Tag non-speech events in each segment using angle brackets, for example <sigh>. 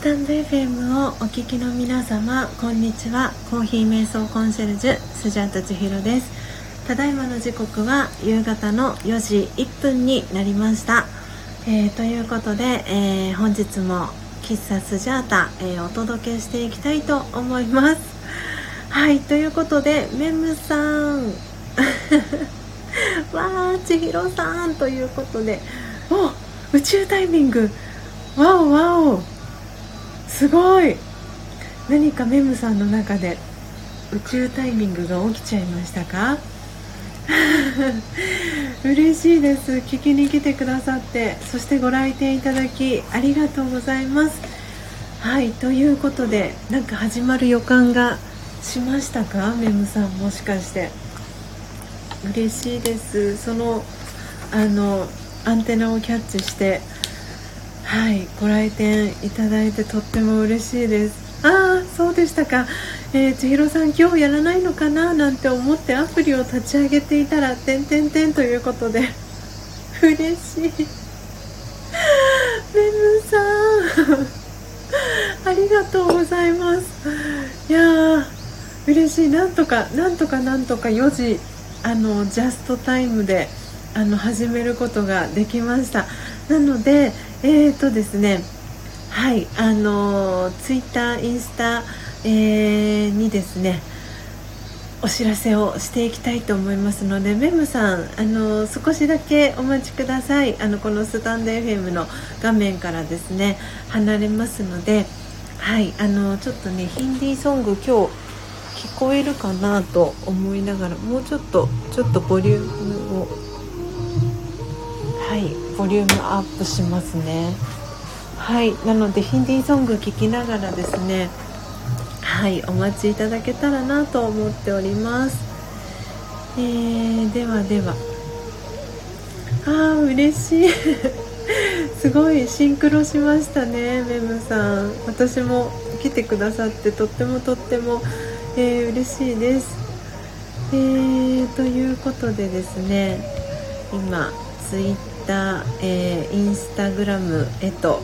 スタンド FM をお聞きの皆様こんにちは。コーヒー瞑想コンシェルジュスジャータ千尋です。ただいまの時刻は夕方の4時1分になりました、えー、ということで、えー、本日も喫茶スジャータ、えー、お届けしていきたいと思います。はいということでメムさん。<laughs> わー千尋さん。ということでお宇宙タイミング。わおわお。すごい。何かメムさんの中で宇宙タイミングが起きちゃいましたか？<laughs> 嬉しいです。聞きに来てくださって。そしてご来店いただきありがとうございます。はいということでなんか始まる予感がしましたか？メムさんもしかして。嬉しいです。そのあのアンテナをキャッチしてはいご来店いただいてとっても嬉しいです。ああそうでしたか、えー、千尋さん今日やらないのかな？なんて思ってアプリを立ち上げていたら「てんてんてん」ということで。嬉しい。メムさん。ありがとうございます。いやー嬉しい。なんとかなんとかなんとか4時あのジャストタイムであの始めることができました。なのでえーとですねはいあのツイッターインスタ、えー、にですねお知らせをしていきたいと思いますのでメムさんあの少しだけお待ちください。あのこのスタンド FM の画面からですね離れますのではいあのちょっとねヒンディーソング今日聞こえるかなと思いながらもうちょっとちょっとボリュームをはいボリュームアップしますね。はいなのでヒンディーソング聴きながらですね。はいお待ちいただけたらなと思っております。えー、ではでは。あー嬉しい。<laughs> すごいシンクロしましたねメムさん。私も来てくださってとってもとっても、えー、嬉しいです。えー、ということでですね今ツイッタ、えー、インスタグラムへと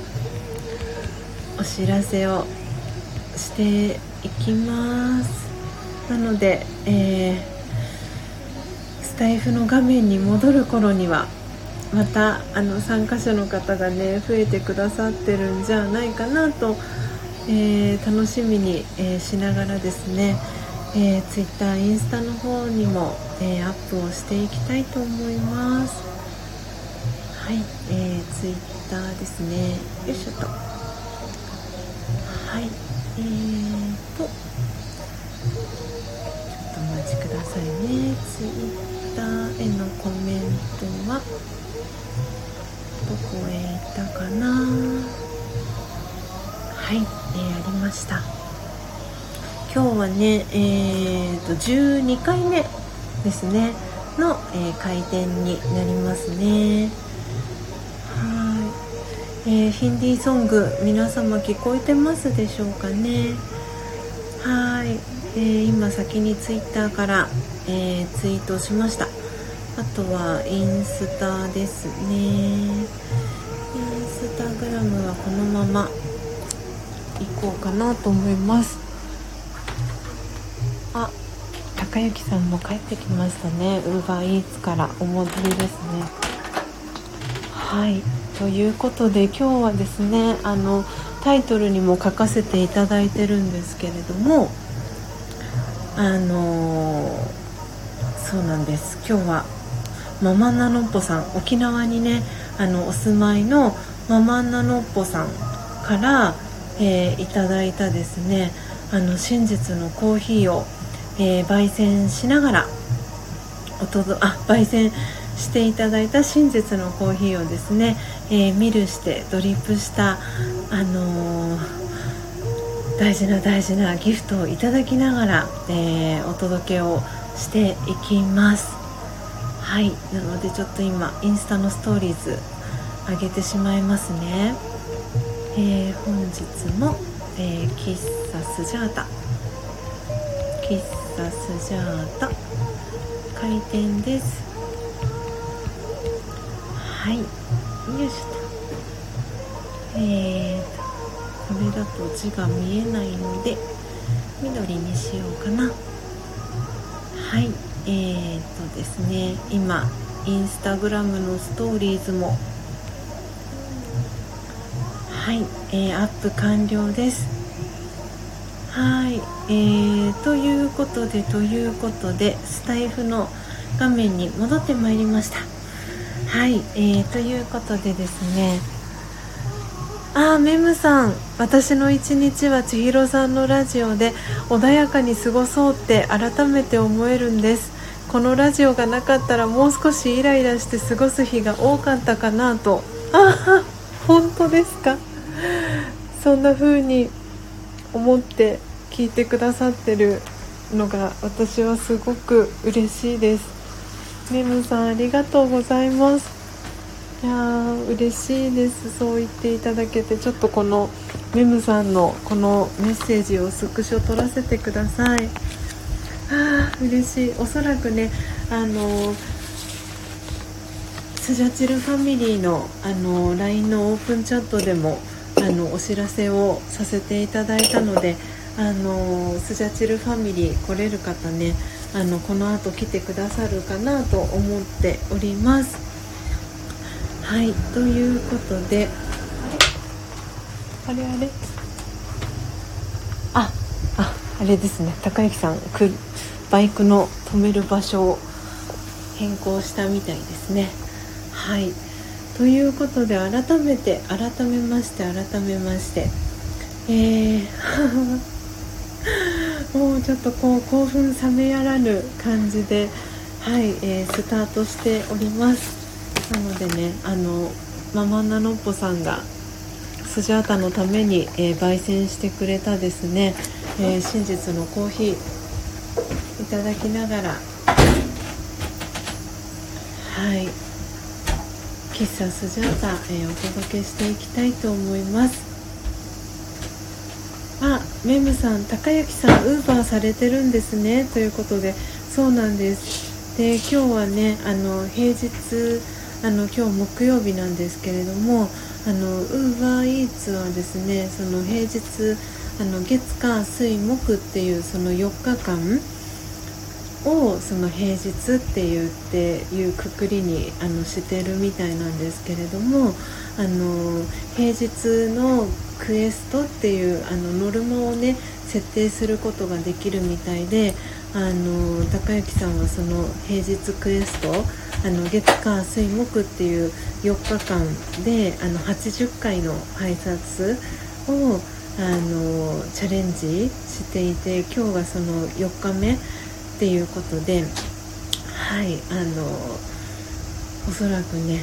お知らせをしていきます。なので、えー、スタイフの画面に戻る頃にはまたあの参加者の方がね増えてくださってるんじゃないかなと、えー、楽しみに、えー、しながらですね、えー、Twitter、インスタの方にも、えアップをしていきたいと思います。はい、えー、Twitter ですね。よいしょと。はいえーと。ちょっとお待ちくださいね。Twitter へのコメントはどこへ行ったかな。はい、えー、ありました。今日はねえーと12回目ですね。の、えー、開店になりますね、えー、ヒンディーソング皆様聞こえてますでしょうかね？はい、えー、今先にツイッターから、えー、ツイートしました。あとはインスタですね。インスタグラムはこのまま行こうかなと思います。あ高之さんも帰ってきましたね。ウーバーイーツからお戻りですね。はい。ということで今日はですねあのタイトルにも書かせていただいてるんですけれどもあのそうなんです。今日はママナノッポさん沖縄にねあのお住まいのママナノッポさんから、えー、いただいたですねあの真実のコーヒーを、えー、焙煎しながらおとどあ焙煎していただいた真実のコーヒーをですね、えー、ミルしてドリップしたあのー、大事な大事なギフトをいただきながら、えー、お届けをしていきます。はい。なのでちょっと今インスタのストーリーズ上げてしまいますね、え、本日も、えー、喫茶スジャータ。喫茶スジャータ。開店です。はい。よいしょえーとこれだと字が見えないので緑にしようかな。はい。えー、とですね。今インスタグラムのストーリーズも。はい、えー、アップ完了です。はい、えー、ということでということでスタイフの画面に戻ってまいりました。はい、えー、ということでですねあーメムさん私の一日は千尋さんのラジオで穏やかに過ごそうって改めて思えるんです。このラジオがなかったらもう少しイライラして過ごす日が多かったかなと。ああ本当ですか？そんな風に思って聞いてくださってるのが私はすごく嬉しいです。メムさんありがとうございます。いやー嬉しいです。そう言っていただけてちょっとこのメムさんのこのメッセージをスクショ取らせてください。あー嬉しい。おそらくねあのスジャチルファミリーのあの LINE のオープンチャットでもあのお知らせをさせていただいたのであのスジャチルファミリー来れる方ねあのこの後来てくださるかなと思っております。はいということで。あれあれ？あああれですね。高之さんくバイクの止める場所を変更したみたいですね。はい。ということで改めて改めまして改めまして。えー <laughs> もうちょっとこう興奮冷めやらぬ感じではい、えー、スタートしております。なのでねあのママナノッポさんがスジャータのために、えー、焙煎してくれたですね、えー、真実のコーヒーいただきながらはい喫茶スジャータ、えー、お届けしていきたいと思います。あメムさん高之さんウーバーされてるんですね。ということでそうなんです。で今日はねあの平日あの今日木曜日なんですけれどもあのウーバーイーツはですねその平日あの月火水木っていうその4日間をその平日って言っていうくくりにあのしてるみたいなんですけれどもあの平日のクエストっていうあのノルマをね設定することができるみたいであの高之さんはその平日クエストあの月火水木っていう4日間であの80回の配達をあのチャレンジしていて今日がその4日目っていうことではいあのおそらくね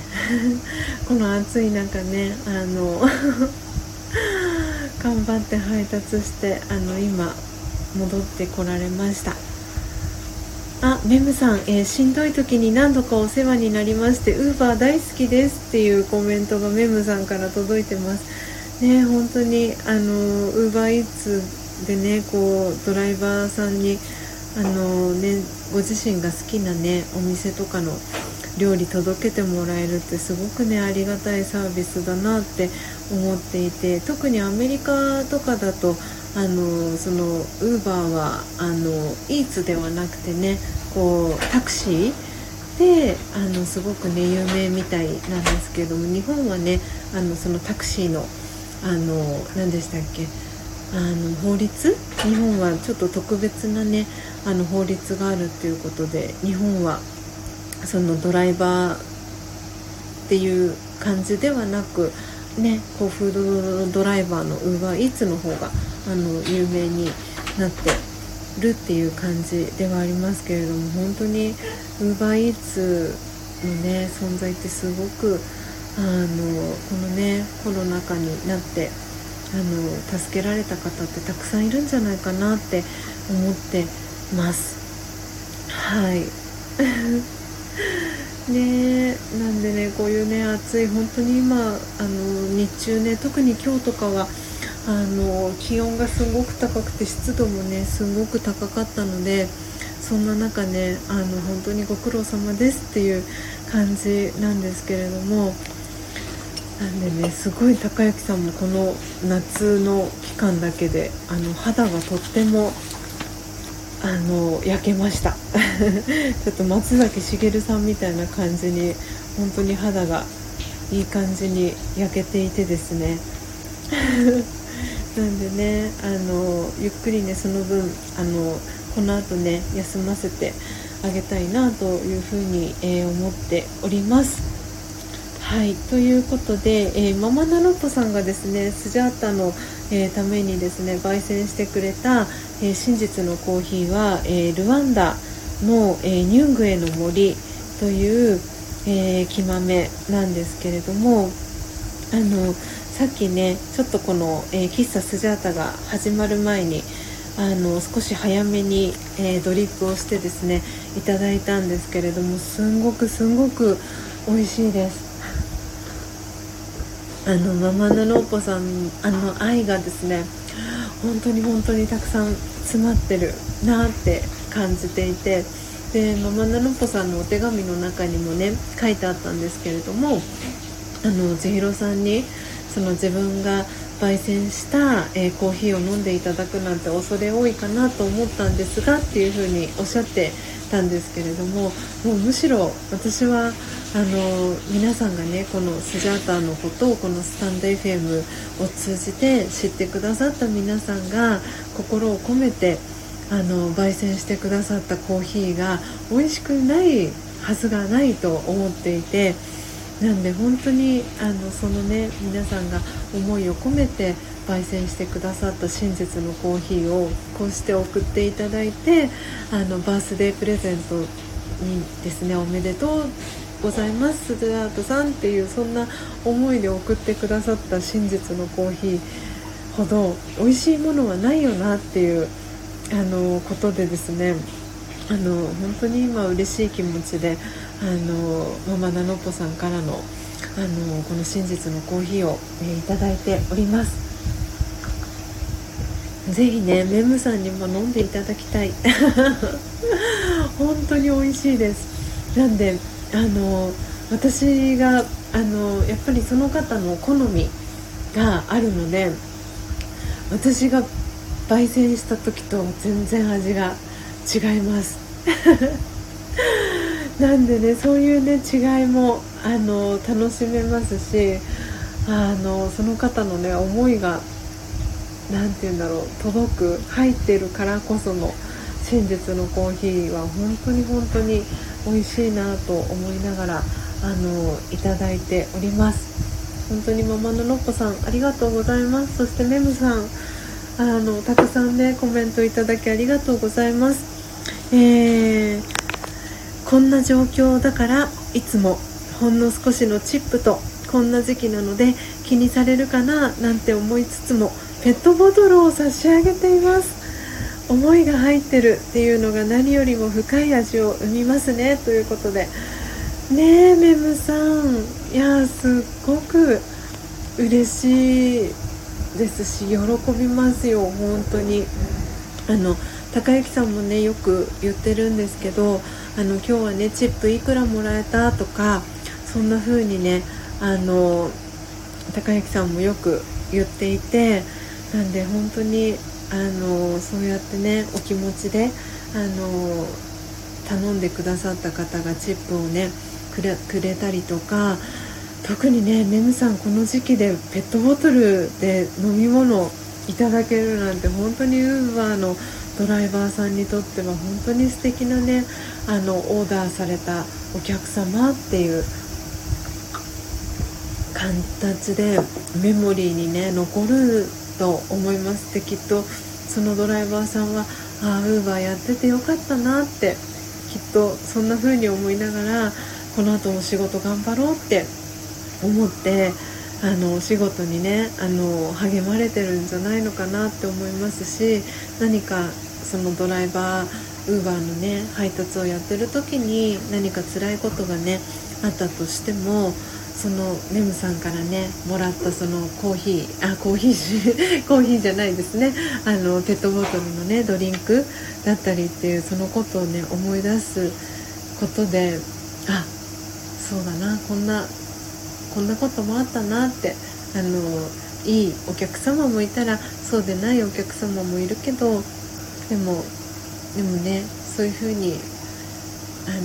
<laughs> この暑い中ねあの <laughs> 頑張って配達してあの今戻ってこられました。あメムさん、えー、しんどい時に何度かお世話になりましてウーバー大好きですっていうコメントがメムさんから届いてます。ね本当にあのウーバーイーツでねこうドライバーさんにあのねご自身が好きなねお店とかの料理届けてもらえるってすごくねありがたいサービスだなって思っていて特にアメリカとかだとあのそのウーバーはあのイーツではなくてねこうタクシーであのすごくね有名みたいなんですけども日本はねあのそのタクシーのあの何でしたっけあの法律？日本はちょっと特別なねあの法律があるっていうことで日本はそのドライバーっていう感じではなくねこうフードドライバーのウーバーイーツの方があの有名になってるっていう感じではありますけれども本当にウーバーイーツのね存在ってすごくあのこのねコロナ禍になってあの助けられた方ってたくさんいるんじゃないかなって思ってます。はい。<laughs> ねなんでねこういうね暑い本当に今あの日中ね特に今日とかはあの気温がすごく高くて湿度もねすごく高かったのでそんな中ねあの本当にご苦労様ですっていう感じなんですけれどもなんでねすごい高之さんもこの夏の期間だけであの肌がとってもあの焼けました。<laughs> ちょっと松崎しげるさんみたいな感じに本当に肌がいい感じに焼けていてですね。<laughs> なんでねあのゆっくりねその分あのこの後ね休ませてあげたいなというふうに、えー、思っております。はい。ということで、えー、ママナロットさんがですねスジャータの、えー、ためにですね焙煎してくれた、えー、真実のコーヒーは、えルワンダの、えニュングエの森という、え木豆なんですけれどもあのさっきねちょっとこの、え喫茶スジャータが始まる前にあの少し早めに、えドリップをしてですねいただいたんですけれどもすんごくすんごく美味しいです。あのママナノーポさんあの愛がですね本当に本当にたくさん詰まってるなって感じていてでママナノポさんのお手紙の中にもね書いてあったんですけれどもあの千尋さんにその自分が焙煎した、えー、コーヒーを飲んでいただくなんて恐れ多いかなと思ったんですがっていうふうにおっしゃってたんですけれどももうむしろ私はあの皆さんがねこのスジャーターのことをこのスタンド FM を通じて知ってくださった皆さんが心を込めてあの焙煎してくださったコーヒーが美味しくないはずがないと思っていてなんで本当にあのそのね皆さんが思いを込めて焙煎してくださった真実のコーヒーをこうして送っていただいてあのバースデープレゼントにですねおめでとうございますスズアートさんっていうそんな思いで送ってくださった真実のコーヒーほど美味しいものはないよなっていうあのことでですねあの本当に今嬉しい気持ちであのママナノッポさんからのあのこの真実のコーヒーを、えー、いただいております。ぜひねメムさんにも飲んでいただきたい。<laughs> 本当に美味しいです。なんであの私があのやっぱりその方の好みがあるので私が焙煎した時と全然味が違います。<laughs> なんでねそういうね違いもあの楽しめますしあのその方のね思いが何て言うんだろう届く入ってるからこその真実のコーヒーは本当に本当に美味しいなと思いながらあのいただいております。本当にママののっぽさんありがとうございます。そしてメムさんあのたくさんねコメントいただきありがとうございます。えー、こんな状況だからいつもほんの少しのチップとこんな時期なので気にされるかななんて思いつつもペットボトルを差し上げています。思いが入ってるっていうのが何よりも深い味を生みますね。ということでねえメムさん。いやすっごく嬉しいですし喜びますよ本当に。あの高之さんもねよく言ってるんですけどあの今日はねチップいくらもらえたとかそんな風にねあの高之さんもよく言っていてなんで本当にあのそうやってねお気持ちであの頼んでくださった方がチップをねくれくれたりとか特にねメムさんこの時期でペットボトルで飲み物いただけるなんて本当にウーバーのドライバーさんにとっては本当に素敵なねあのオーダーされたお客様っていう形でメモリーにね残ると思いますできっとそのドライバーさんはああウーバーやっててよかったなってきっとそんな風に思いながらこの後も仕事頑張ろうって思ってあのお仕事にねあの励まれてるんじゃないのかなって思いますし何かそのドライバーウーバーのね配達をやってる時に何か辛いことがねあったとしてもそのネムさんからねもらったそのコーヒーあコーヒー <laughs> コーヒーじゃないですねあのペットボトルのねドリンクだったりっていうそのことをね思い出すことであそうだなこんなこんなこともあったなってあのいいお客様もいたらそうでないお客様もいるけどでもでもねそういうふうにあ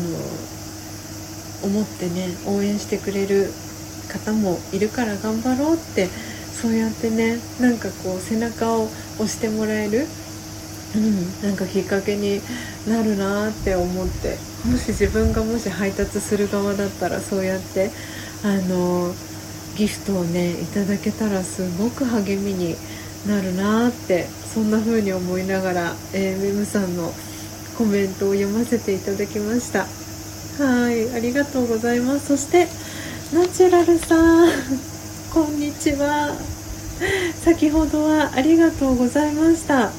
の思ってね応援してくれる方もいるから頑張ろうってそうやってねなんかこう背中を押してもらえる、うん、なんかきっかけになるなって思ってもし自分がもし配達する側だったらそうやってあのギフトをねいただけたらすごく励みになるなってそんな風に思いながら、えー、メムさんのコメントを読ませていただきました。はいありがとうございます。そしてナチュラルさん。<laughs> こんにちは。先ほどはありがとうございました。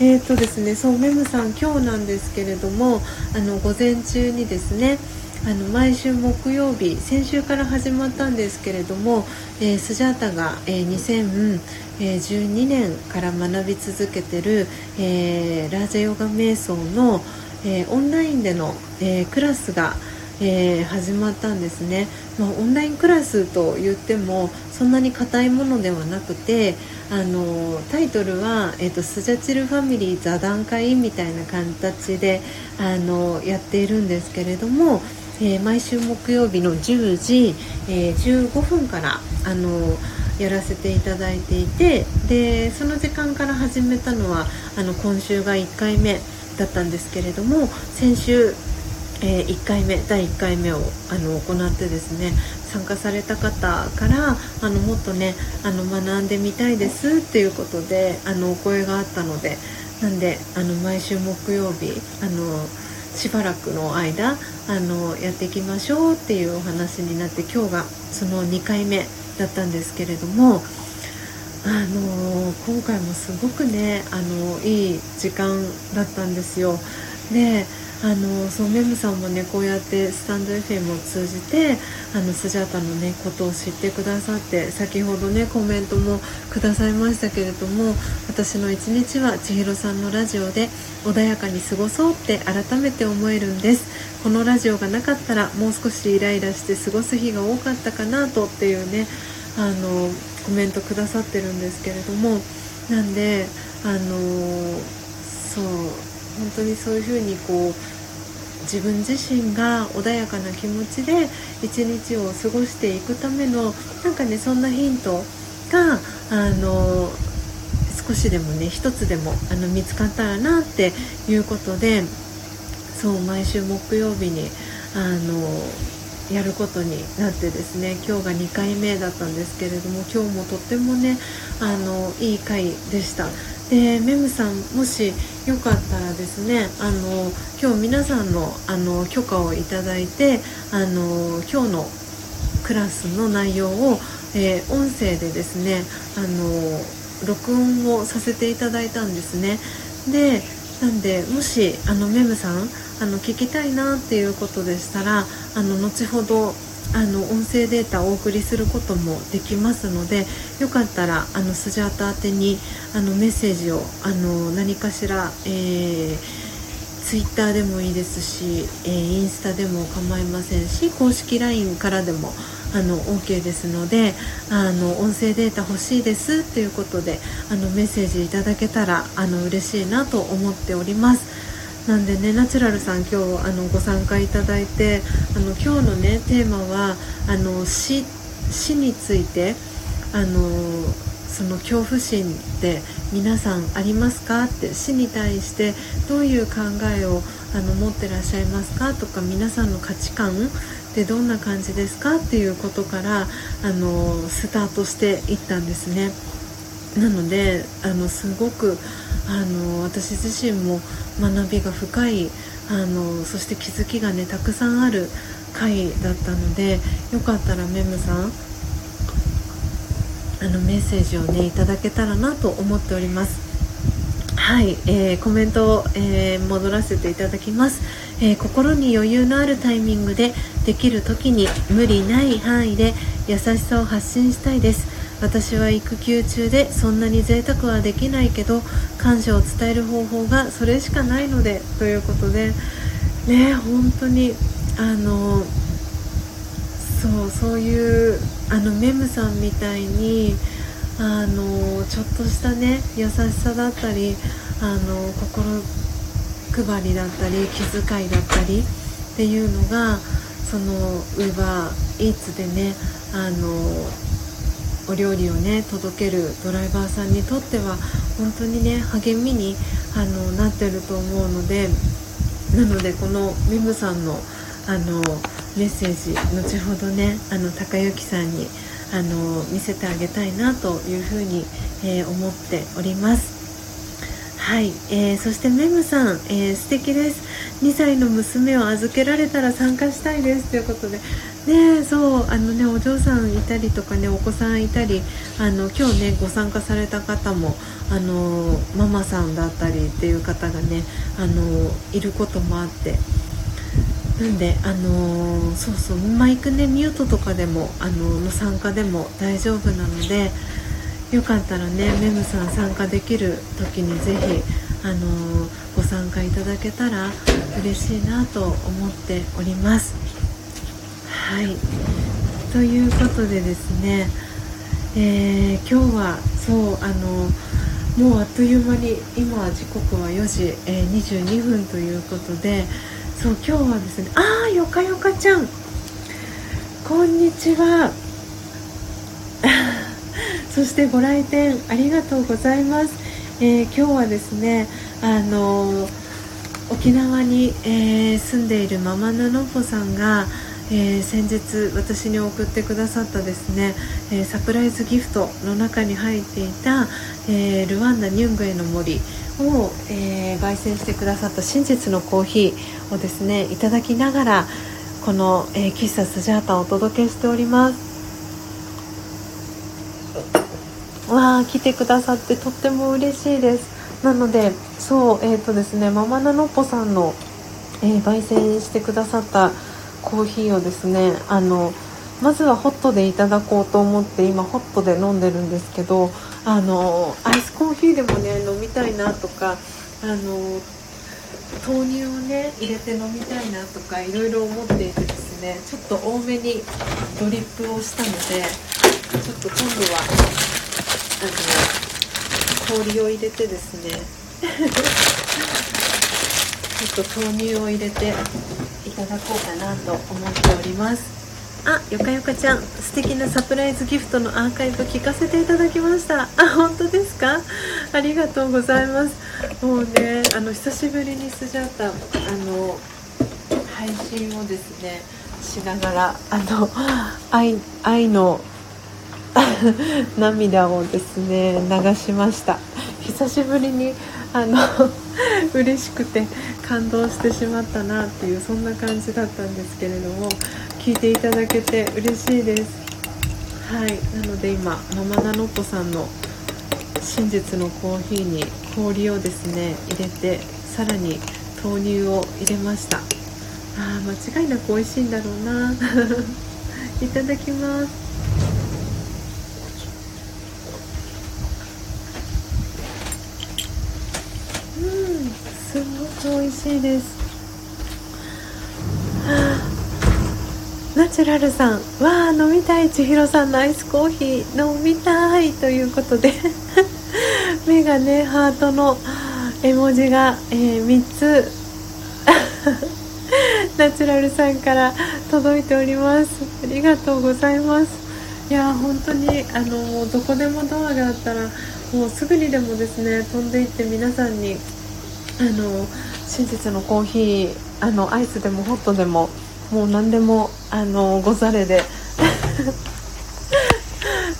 えーとですねそうメムさん今日なんですけれどもあの午前中にですねあの毎週木曜日先週から始まったんですけれども、えー、スジャータが、えー、2012年から学び続けてる、えー、ラージャヨガ瞑想の、えオンラインでの、えクラスが、え始まったんですね、まあ、オンラインクラスと言ってもそんなに硬いものではなくてあのタイトルは、えーと「スジャチルファミリー座談会」みたいな形であのやっているんですけれどもえー、毎週木曜日の10時、えー、15分からあのやらせていただいていてでその時間から始めたのはあの今週が1回目だったんですけれども先週、えー、1回目第1回目をあの行ってですね参加された方からあのもっとねあの学んでみたいですっていうことであのお声があったのでなんであの毎週木曜日あのしばらくの間あのやっていきましょうっていうお話になって今日がその2回目だったんですけれどもあの今回もすごくねあのいい時間だったんですよ。であのそうメムさんもねこうやってスタンド FM を通じてあのスジャータのねことを知ってくださって先ほどねコメントもくださいましたけれども私の一日は千尋さんのラジオで穏やかに過ごそうって改めて思えるんです。このラジオがなかったらもう少しイライラして過ごす日が多かったかなとっていうねあのコメントくださってるんですけれども。なんであのそう本当にそういうふうにこう自分自身が穏やかな気持ちで一日を過ごしていくためのなんかねそんなヒントがあの少しでもね一つでもあの見つかったらなっていうことでそう毎週木曜日にあのやることになってですね今日が2回目だったんですけれども今日もとってもねあのいい回でした。でメムさんもしよかったらですねあの今日皆さんのあの許可をいただいてあの今日のクラスの内容を、えー、音声でですねあの録音をさせていただいたんですね。でなんでもしあのメムさんあの聞きたいなっていうことでしたらあの後ほどあの音声データをお送りすることもできますのでよかったらあのスジャータ宛てにあのメッセージをあの何かしら、えー、ツイッターでもいいですし、えー、インスタでも構いませんし公式 LINE からでもあの OK ですのであの音声データ欲しいですということであのメッセージいただけたらあの嬉しいなと思っております。なんでねナチュラルさん今日あのご参加いただいてあの今日のねテーマはあの死死についてあのその恐怖心って皆さんありますかって死に対してどういう考えをあの持ってらっしゃいますか？とか皆さんの価値観ってどんな感じですか？っていうことからあのスタートしていったんですね。なのであのすごくあの私自身も学びが深いあのそして気づきがねたくさんある回だったのでよかったらメムさんあのメッセージをねいただけたらなと思っております。はい、えー、コメントを、えー、戻らせていただきます、えー、心に余裕のあるタイミングでできる時に無理ない範囲で優しさを発信したいです。私は育休中でそんなに贅沢はできないけど感謝を伝える方法がそれしかないのでということでね本当にあのそうそういうあのメムさんみたいにあのちょっとしたね優しさだったりあの心配りだったり気遣いだったりっていうのがそのウーバーイーツでねあのお料理をね届けるドライバーさんにとっては本当にね励みにあのなってると思うのでなのでこのメムさんのあのメッセージ後ほどねあの高之さんにあの見せてあげたいなというふうに、えー、思っております。はい、えー、そしてメムさん、えー、素敵です2歳の娘を預けられたら参加したいですということでねそうあのねお嬢さんいたりとかねお子さんいたりあの今日ねご参加された方もあのママさんだったりっていう方がねあのいることもあってなんであのそうそうマイクねミュートとかでもあのの参加でも大丈夫なのでよかったらねメムさん参加できる時にぜひあのご参加いただけたら嬉しいなと思っております。はい。ということでですね、えー、今日はそうあのもうあっという間に今は時刻は4時、えー、22分ということでそう今日はですねああよかよかちゃん。こんにちは。<laughs> そしてご来店ありがとうございます、えー、今日はですねあの沖縄に、えー、住んでいるママナノポさんがえー、先日私に送ってくださったですね、えー、サプライズギフトの中に入っていた、えー、ルワンダニュングエの森を、え焙煎してくださった真実のコーヒーをですねいただきながらこの、え喫茶スジャータをお届けしております。わあ来てくださってとっても嬉しいです。なのでそうえっ、とですねママナノッポさんの、え焙煎してくださったコーヒーをですねあのまずはホットでいただこうと思って今ホットで飲んでるんですけどあのアイスコーヒーでもね飲みたいなとかあの豆乳をね入れて飲みたいなとかいろいろ思っていてですねちょっと多めにドリップをしたのでちょっと今度はあの氷を入れてですね <laughs> ちょっと豆乳を入れてただこうかなと思っております。あよかよかちゃん素敵なサプライズギフトのアーカイブ聞かせていただきました。あ本当ですか？ありがとうございます。もうねあの久しぶりにスジャータあの配信をですねしながらあの愛愛の <laughs> 涙をですね流しました。久しぶりにあの嬉しくて感動してしまったなっていうそんな感じだったんですけれども聞いていただけて嬉しいです。はい。なので今ママナノッポさんの真実のコーヒーに氷をですね入れてさらに豆乳を入れました。あー間違いなく美味しいんだろうな。<laughs> いただきますごく美味しいです、ナチュラルさんわあ飲みたい千尋さんのアイスコーヒー飲みたいということで <laughs> 目がねハートの絵文字が、えー、3つ <laughs> ナチュラルさんから届いております。ありがとうございます。いや本当にあのどこでもドアがあったらもうすぐにでもですね飛んでいって皆さんにあの真実のコーヒーあのアイスでもホットでももう何でもあのござれで。<laughs>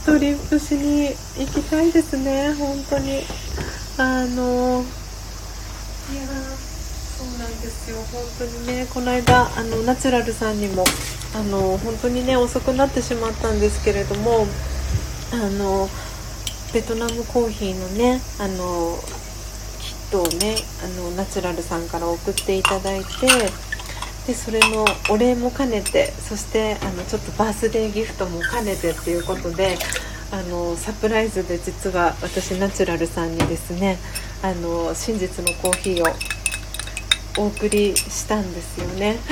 ドリップしに行きたいですね本当に。あのいやそうなんですよ。本当にねこの間あのナチュラルさんにもあの本当にね遅くなってしまったんですけれどもあのベトナムコーヒーのねあのトをねあのナチュラルさんから送っていただいてでそれのお礼も兼ねてそしてあのちょっとバースデーギフトも兼ねてっていうことであのサプライズで実は私ナチュラルさんにですねあの真実のコーヒーをお送りしたんですよね。<laughs>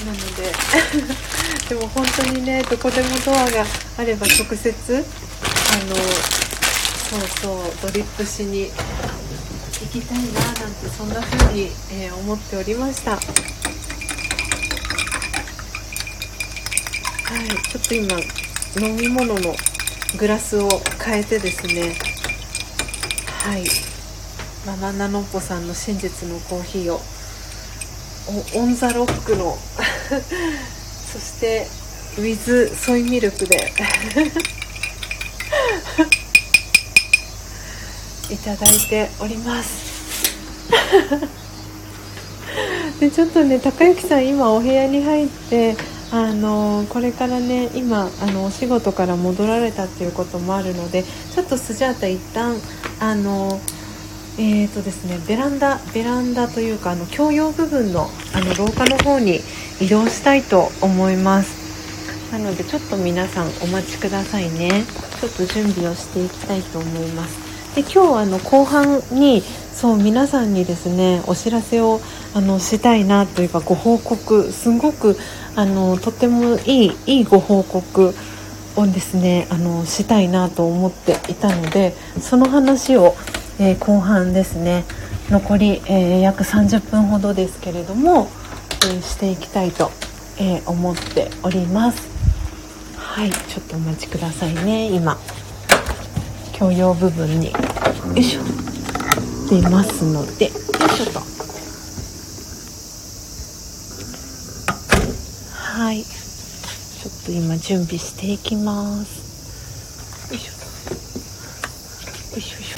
なので <laughs> でも本当にねどこでもドアがあれば直接のそうそうドリップしに行きたいななんてそんな風に、えー、思っておりました。はいちょっと今飲み物のグラスを変えてですね。はい。ママナノッポさんの真実のコーヒーを。オン・ザ・ロックの。<laughs> そしてウィズ・ソイミルクで。<laughs> いただいております。<laughs> でちょっとね高之さん今お部屋に入ってあのこれからね今あのお仕事から戻られたっていうこともあるのでちょっとスジャータ一旦あのえーとですね、ベランダベランダというかあの共用部分のあの廊下の方に移動したいと思います。なのでちょっと皆さんお待ちくださいね。ちょっと準備をしていきたいと思います。で今日あの後半にそう皆さんにですねお知らせをあのしたいなというかご報告すごくあのとてもいいいいご報告をですねあのしたいなと思っていたのでその話をえー、後半ですね残り、えー、約30分ほどですけれども、えー、していきたいと、え思っております。はいちょっとお待ちくださいね今。共用部分によいしょ出ますのでよいしょと。はい。ちょっと今準備していきます。よいしょ。よいしょよいし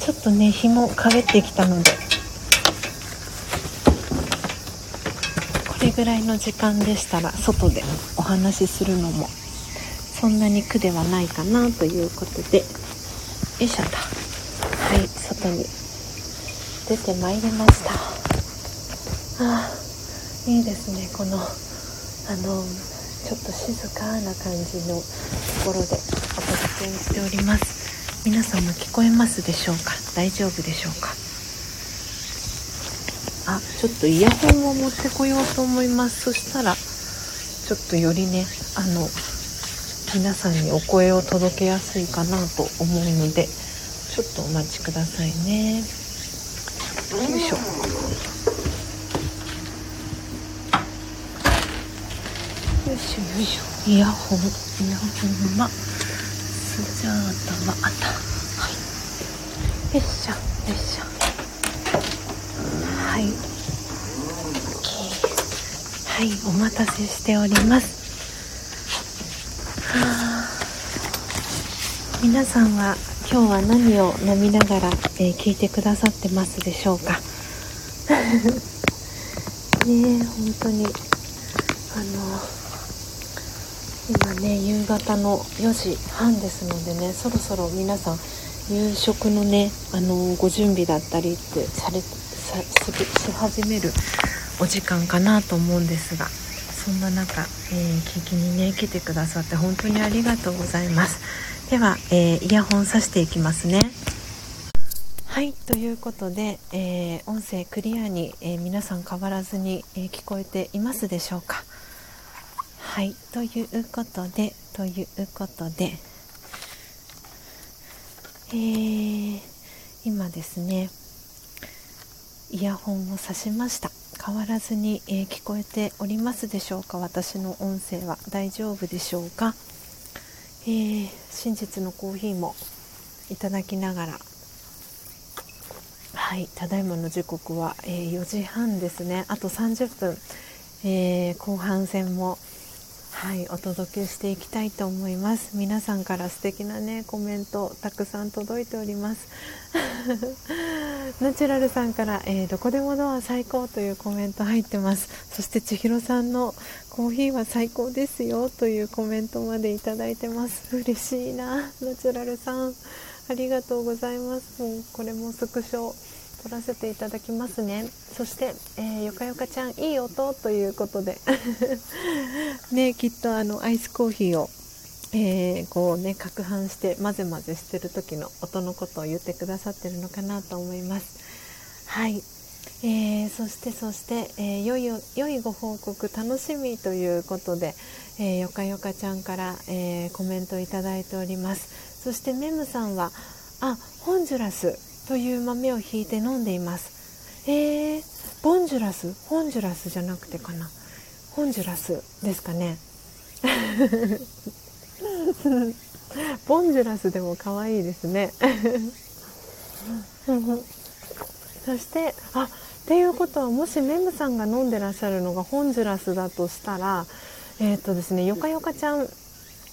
ょ。ちょっとね日も陰ってきたのでこれぐらいの時間でしたら外でお話しするのもそんなに苦ではないかなということで。よいしょと。はい外に出てまいりました。あいいですね。このあのちょっと静かな感じのところでお届けしております。皆さんも聞こえますでしょうか？大丈夫でしょうか？ちょっとイヤホンを持ってこようと思います。そしたらちょっとよりねあの皆さんにお声を届けやすいかなと思うのでちょっとお待ちくださいね。よいしょ。よいしょよいしょ。イヤホンイヤホンはスジャータはあった。はい。よいしょよいしょはい OK はいお待たせしております。は皆さんは今日は何を飲みながら、えー、聞いてくださってますでしょうか？<laughs> ねえ本当に。あの今ね夕方の4時半ですのでねそろそろ皆さん夕食のねあのご準備だったりってされさし始めるお時間かなと思うんですがそんな中、えー、聞きにね来てくださって本当にありがとうございます。では、えー、イヤホンさしていきますね。はいということで、えー、音声クリアに、え皆さん変わらずに、え聞こえていますでしょうか。はいということでということでえー、今ですねイヤホンを挿しました。変わらずに、えー、聞こえておりますでしょうか？私の音声は大丈夫でしょうか、えー、真実のコーヒーもいただきながら。はいただいまの時刻は、えー、4時半ですね。あと30分、えー、後半戦もはいお届けしていきたいと思います。皆さんから素敵なねコメントたくさん届いております。ナチュラルさんから、えー、どこでもドア最高というコメント入ってます。そして千尋さんのコーヒーは最高ですよというコメントまでいただいてます。嬉しいなナチュラルさん。ありがとうございます。もうこれもスクショ撮らせていただきますね。そして、えー、よかよかちゃんいい音ということで。<laughs> ねきっとあのアイスコーヒーをえー、こうね攪拌して混ぜ混ぜしてる時の音のことを言ってくださってるのかなと思います。はい。えー、そしてそして、えー、良い良いご報告楽しみということで、えー、よかよかちゃんから、えー、コメントいただいております。そしてメムさんはあホンジュラスという豆をひいて飲んでいます。えー、ボンジュラス？ホンジュラスじゃなくてかな。ホンジュラスですかね。<laughs> <laughs> ボンジュラスでも可愛いですね。<laughs> そしてあっていうことはもしメムさんが飲んでらっしゃるのがホンジュラスだとしたらえっ、ー、とですねよかよかちゃん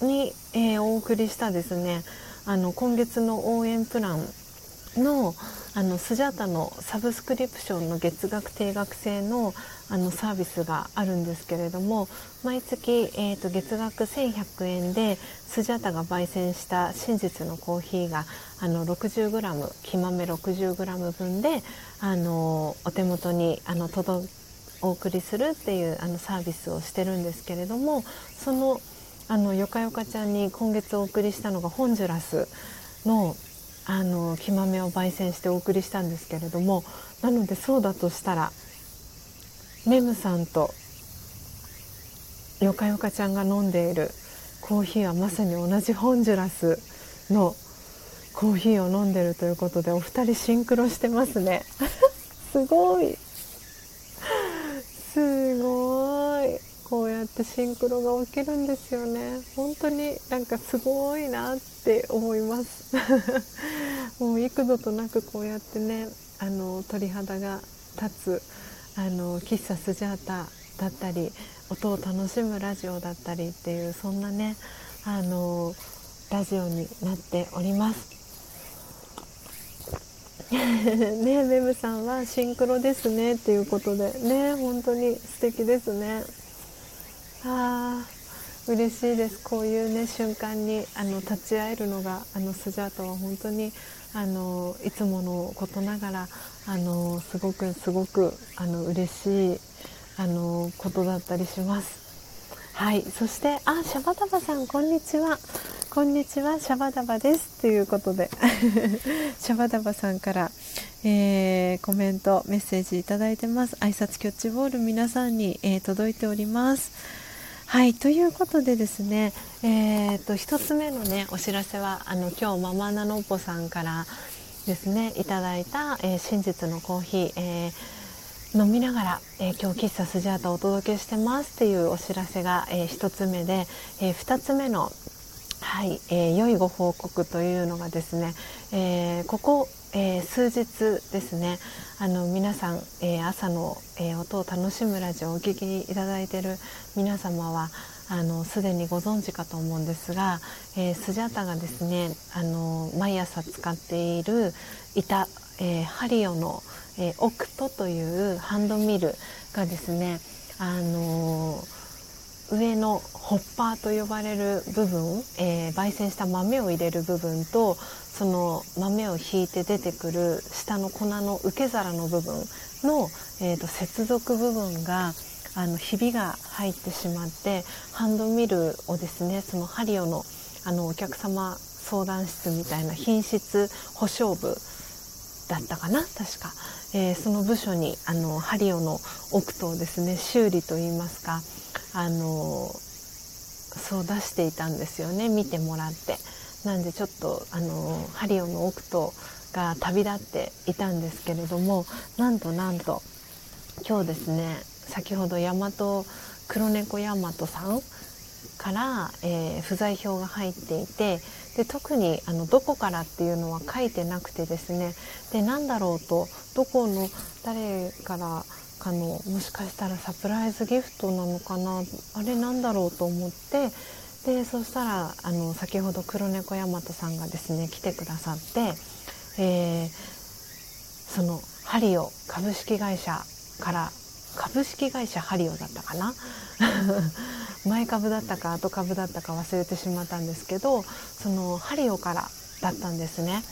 に、えー、お送りしたですねあの今月の応援プランのあのスジャータのサブスクリプションの月額定額制のあのサービスがあるんですけれども毎月、えーと、月額1100円でスジャタが焙煎した真実のコーヒーがあの 60g 木豆 60g 分であのお手元にあの届お送りするっていうあのサービスをしてるんですけれどもそのあのよかよかちゃんに今月お送りしたのがホンジュラスのあの木豆を焙煎してお送りしたんですけれどもなのでそうだとしたらメムさんとよかよかちゃんが飲んでいるコーヒーはまさに同じホンジュラスのコーヒーを飲んでるということでお二人シンクロしてますね。<laughs> すごい。すごい。こうやってシンクロが起きるんですよね。本当になんかすごいなって思います。<laughs> もう幾度となくこうやってねあの鳥肌が立つあの喫茶スジャータだったり音を楽しむラジオだったりっていうそんなねあのラジオになっております。<laughs> ねメムさんはシンクロですねっていうことでね本当に素敵ですね。あー嬉しいですこういうね瞬間にあの立ち会えるのがあのスジャータは本当にあのいつものことながらあのすごくすごくあの嬉しいあのことだったりします。はい、そしてあシャバダバさんこんにちは。こんにちはシャバダバです。ということで <laughs> シャバダバさんから、えー、コメントメッセージいただいてます。挨拶キャッチボール皆さんに、えー、届いております。はい。ということでですね、えーと、1つ目のねお知らせはあの今日ママナノッポさんからですね。いただいた、えー、真実のコーヒー、えー、飲みながら、えー、今日喫茶スジャータをお届けしてますっていうお知らせが、え、1つ目で、え、2つ目のはい、え、良いご報告というのがですね、え、ここ、え、数日ですねあの皆さん、え、朝の、え、音を楽しむラジオをお聴きいただいている皆様はあのすでにご存知かと思うんですが、えー、スジャタがですねあの毎朝使っている板、えー、ハリオの、えー、オクトというハンドミルがですねあの上のホッパーと呼ばれる部分、えー、焙煎した豆を入れる部分とその豆をひいて出てくる下の粉の受け皿の部分の、えーと、接続部分があのひびが入ってしまってハンドミルをですねそのハリオのあのお客様相談室みたいな品質保証部だったかな確か、えー、その部署にあのハリオのオクトをですね修理といいますかあのそう出していたんですよね見てもらって。なんでちょっとあのハリオのオクトが旅立っていたんですけれどもなんとなんと今日ですね先ほど大和黒猫大和さんから、えー、不在票が入っていてで特にあのどこからっていうのは書いてなくてですね。で何だろうとどこの誰からかのもしかしたらサプライズギフトなのかなあれなんだろうと思ってでそしたらあの先ほど黒猫大和さんがですね来てくださって、えー、そのハリオ株式会社から株式会社ハリオだったかな？<laughs> 前株だったか後株だったか忘れてしまったんですけどそのハリオからだったんですね。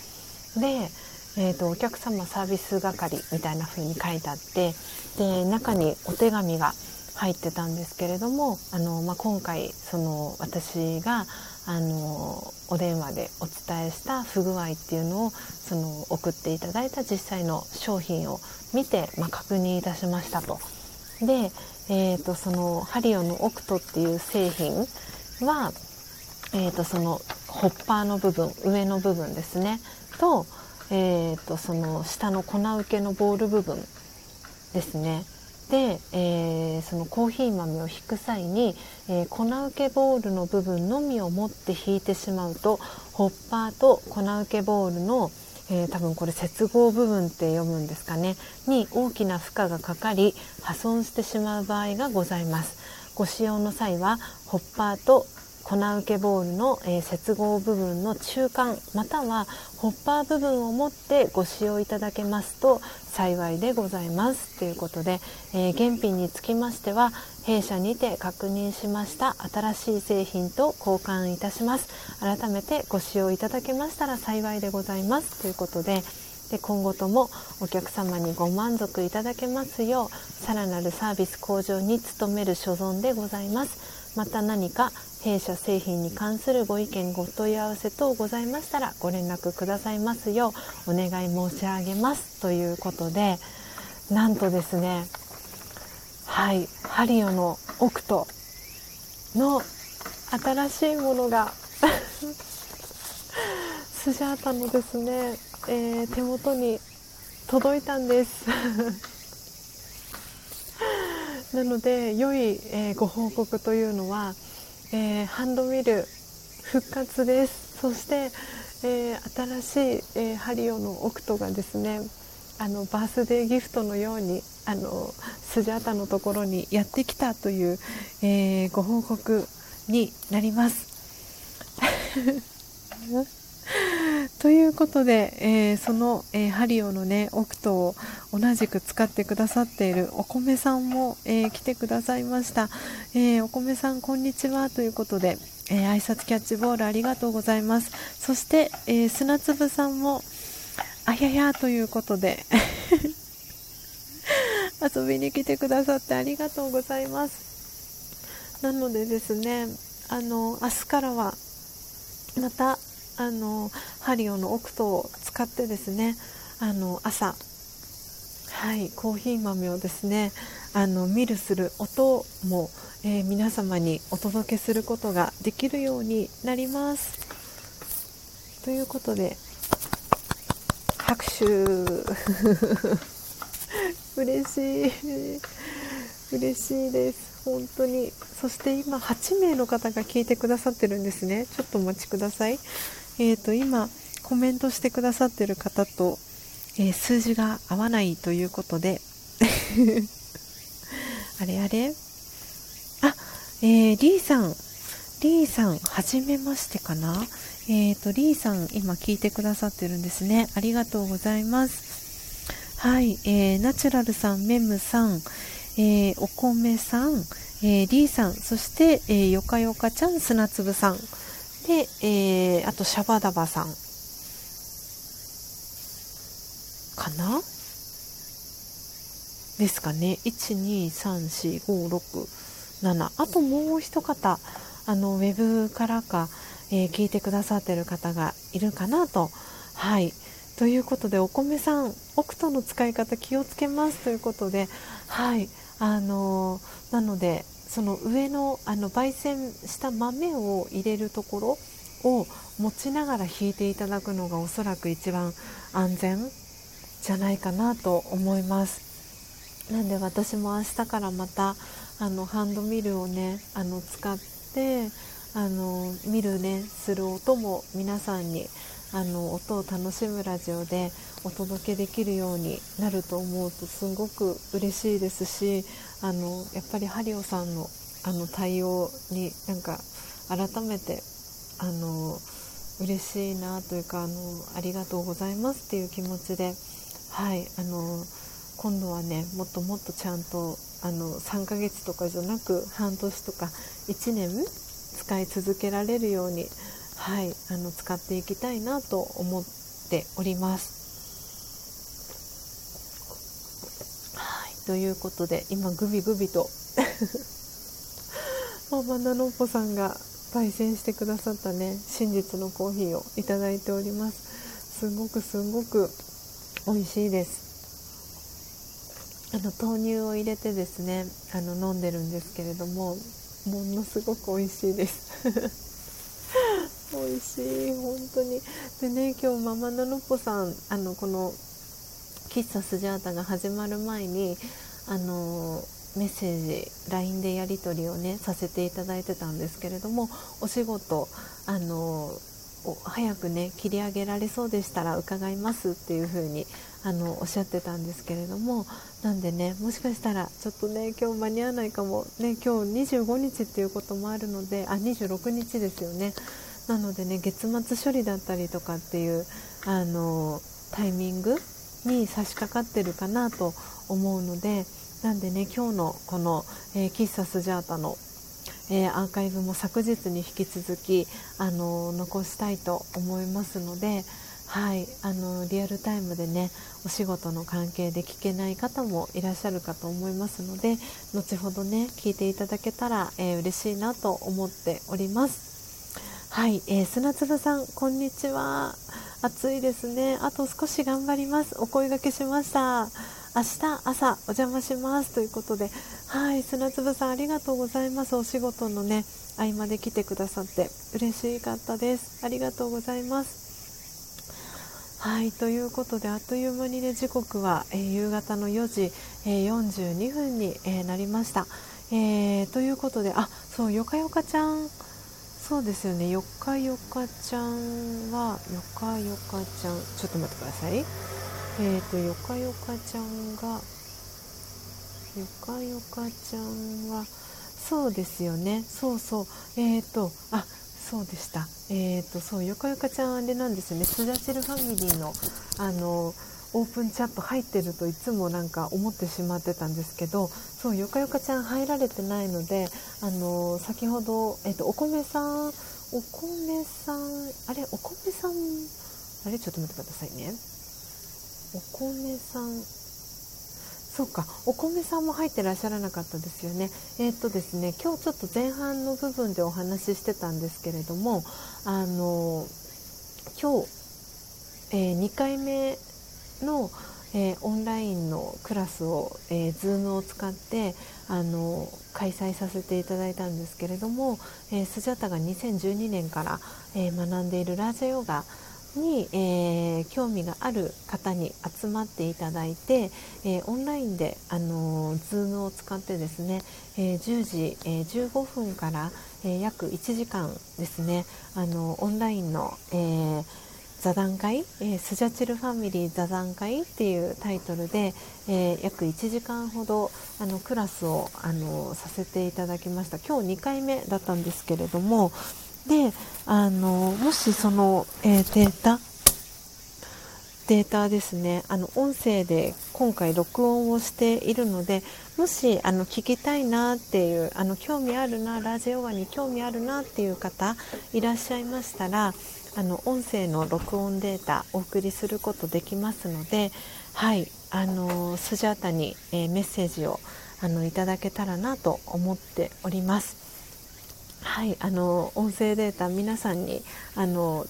でえーと、お客様サービス係みたいな風に書いてあってで中にお手紙が入ってたんですけれどもあの、まあ、今回その私があのお電話でお伝えした不具合っていうのをその送っていただいた実際の商品を見て、まあ、確認いたしましたと。で、えーと、そのハリオのオクトっていう製品は、えーと、そのホッパーの部分上の部分ですねと,、えーとその下の粉受けのボール部分ですねで、えー、そのコーヒー豆を引く際に、えー、粉受けボールの部分のみを持って引いてしまうとホッパーと粉受けボールの、えー、多分これ接合部分って読むんですかねに大きな負荷がかかり破損してしまう場合がございます。ご使用の際はホッパーと粉受けボールの、えー、接合部分の中間またはホッパー部分を持ってご使用いただけますと幸いでございますということで、えー、原品につきましては弊社にて確認しました新しい製品と交換いたします。改めてご使用いただけましたら幸いでございますということでで今後ともお客様にご満足いただけますようさらなるサービス向上に努める所存でございます。また何か弊社製品に関するご意見ご問い合わせ等ございましたらご連絡くださいますようお願い申し上げますということでなんとですねはいハリオのオクトの新しいものがスジャータのですね、えー、手元に届いたんです。<laughs> なので良い、えー、ご報告というのはえー、ハンドミル復活ですそして、えー、新しい、えー、ハリオのオクトがですねあのバースデーギフトのようにあのスジャータのところにやってきたという、えご報告になります。<laughs> ということで、えー、その、えー、ハリオのねオクトを同じく使ってくださっているお米さんも、えー、来てくださいました、えお米さんこんにちはということで、え挨拶キャッチボールありがとうございます。そして、え砂粒さんもあややということで <laughs> 遊びに来てくださってありがとうございます。なのでですねあの明日からはまたあのハリオのオクトを使ってですねあの朝はいコーヒー豆をですねあのミルする音も、えー、皆様にお届けすることができるようになります。ということで拍手。<laughs> 嬉しい。嬉しいです。本当に。そして今8名の方が聞いてくださってるんですね。ちょっとお待ちください。えーと、今コメントしてくださってる方と、えー、数字が合わないということで。<laughs> あれあれ？あ、えー、リーさん。リーさんはじめましてかな？えーとリーさん今聞いてくださってるんですね。ありがとうございます。はい、えー、ナチュラルさんメムさん、えー、お米さん、えー、リーさん。そして、えー、よかよかちゃん砂粒さん。で、えー、あとシャバダバさん。かな？ですかね。1234567あともう一方あのウェブからか、えー、聞いてくださってる方がいるかなと。はい。ということでお米さんオクトの使い方気をつけます。ということではい。あのー、なのでその上のあの焙煎した豆を入れるところを持ちながら引いていただくのがおそらく一番安全じゃないかなと思います。なんで私も明日からまたあのハンドミルをねあの使ってあのミルねする音も皆さんにあの音を楽しむラジオでお届けできるようになると思うとすごく嬉しいですしあのやっぱりハリオさんのあの対応になんか改めてあの嬉しいなというかあのありがとうございますっていう気持ちではいあの今度はねもっともっとちゃんとあの3ヶ月とかじゃなく半年とか1年使い続けられるようにはいあの使っていきたいなと思っております。はいということで今グビグビとママナノッポさんが焙煎してくださったね真実のコーヒーをいただいておりますすごくすごく美味しいです。あの豆乳を入れてですねあの飲んでるんですけれどもものすごく美味しいです。<laughs> 美味しい本当に。でね今日ママナノッポさんあのこの喫茶スジャータが始まる前にあのメッセージ LINE でやり取りをねさせていただいてたんですけれどもお仕事あの早くね切り上げられそうでしたら伺いますっていう風にあのおっしゃってたんですけれどもなんでねもしかしたらちょっとね今日間に合わないかも。ね今日25日っていうこともあるのであ26日ですよね。なのでね月末処理だったりとかっていうあのタイミングに差し掛かってるかなと思うのでなんでね今日のこの、えー、喫茶スジャータの、えー、アーカイブも昨日に引き続きあの残したいと思いますので。はい、あのリアルタイムでねお仕事の関係で聞けない方もいらっしゃるかと思いますので後ほどね聞いていただけたら、えー、嬉しいなと思っております。はい、えー、砂粒さんこんにちは。暑いですね。あと少し頑張ります。お声がけしました。明日朝お邪魔します。ということではい砂粒さんありがとうございます。お仕事のね合間で来てくださって嬉しかったです。ありがとうございます。はいということであっという間にね時刻は、えー、夕方の4時、えー、42分に、えー、なりました、え、ということであそうよかよかちゃん。そうですよね。よかよかちゃんはよかよかちゃんちょっと待ってください。えっ、とよかよかちゃんがよかよかちゃんはそうですよね。そうそう。えっ、ー、とあそうでした。えっ、ー、とそうよかよかちゃんあれなんですよね。スジャチルファミリーのあのオープンチャット入ってるといつもなんか思ってしまってたんですけどそうよかよかちゃん入られてないのであの先ほど、えっと、お米さんお米さんあれお米さんあれ？ちょっと待ってくださいね。お米さんそうかお米さんも入ってらっしゃらなかったですよね。えー、っとですね今日ちょっと前半の部分でお話ししてたんですけれどもあの今日、えー、2回目の、えー、オンラインのクラスを、えー、Zoom を使ってあの開催させていただいたんですけれども、えー、スジャタが2012年から、えー、学んでいるラージャヨガに、えー、興味がある方に集まっていただいて、えー、オンラインで、あのー、Zoom を使ってですね、えー、10時、えー、15分から、えー、約1時間ですね、あのオンラインの、えー、座談会、えー、スジャチルファミリー座談会っていうタイトルで、えー、約1時間ほどあのクラスをあのさせていただきました。今日2回目だったんですけれどもであのもしその、えー、データデータですねあの音声で今回録音をしているのでもしあの聞きたいなっていうあの興味あるなラジオワに興味あるなっていう方いらっしゃいましたらあの音声の録音データお送りすることできますのではいあのスジャータに、えー、メッセージをあのいただけたらなと思っております。はいあの音声データ皆さんにあの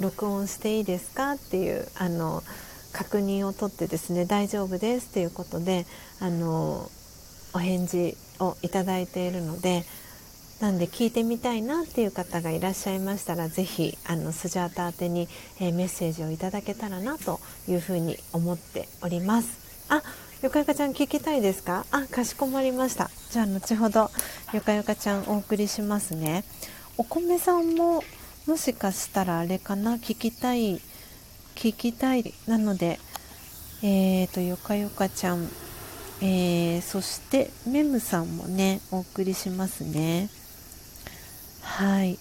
録音していいですか？っていうあの確認を取ってですね大丈夫ですということであのお返事をいただいているのでなんで聞いてみたいなっていう方がいらっしゃいましたら是非あのスジャータ宛てに、えー、メッセージをいただけたらなというふうに思っております。あよかよかちゃん聞きたいですか？あ、かしこまりました。じゃあ後ほどよかよかちゃんお送りしますね。お米さんももしかしたらあれかな？聞きたい聞きたいなのでえーとよかよかちゃんえー、そしてメムさんもねお送りしますねはい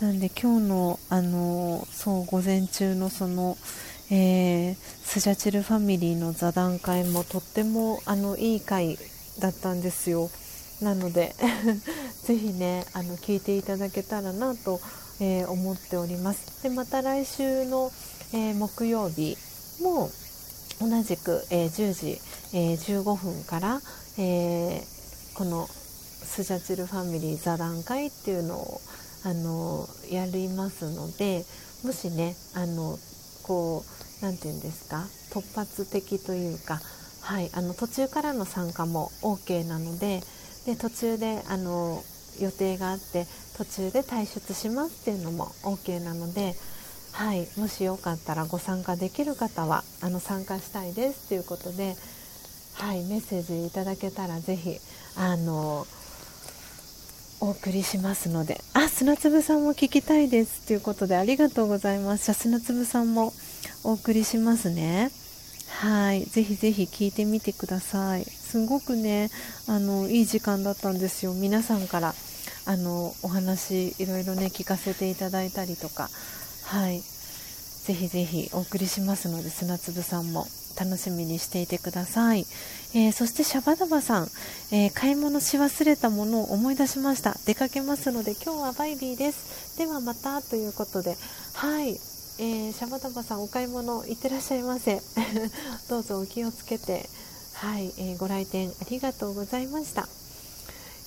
なんで今日のあのそう午前中のそのえー、スジャチルファミリーの座談会もとってもあのいい回だったんですよ。なので <laughs> ぜひねあの聞いていただけたらなと、えー、思っております。でまた来週の、えー、木曜日も同じく、えー、10時、えー、15分から、え、このスジャチルファミリー座談会っていうのをあのやりますのでもしねあのこう何て言うんですか？突発的というか、はい、あの途中からの参加も OK なのでで途中であの予定があって途中で退出しますっていうのも OK なので、はい、もしよかったらご参加できる方はあの参加したいですということで、はい、メッセージいただけたらぜひあのお送りしますのであ砂粒さんも聞きたいですということでありがとうございます。じゃ砂粒さんもお送りしますね。はい。ぜひぜひ聞いてみてください。すごくねあのいい時間だったんですよ。皆さんからあのお話いろいろね聞かせていただいたりとか。はい。ぜひぜひお送りしますので砂粒さんも楽しみにしていてください、えー、そしてシャバダバさん、えー、買い物し忘れたものを思い出しました。出かけますので今日はバイビーです。ではまたということではい、えー、シャバダバさんお買い物行ってらっしゃいませ。<laughs> どうぞお気をつけて。はい、えご来店ありがとうございました。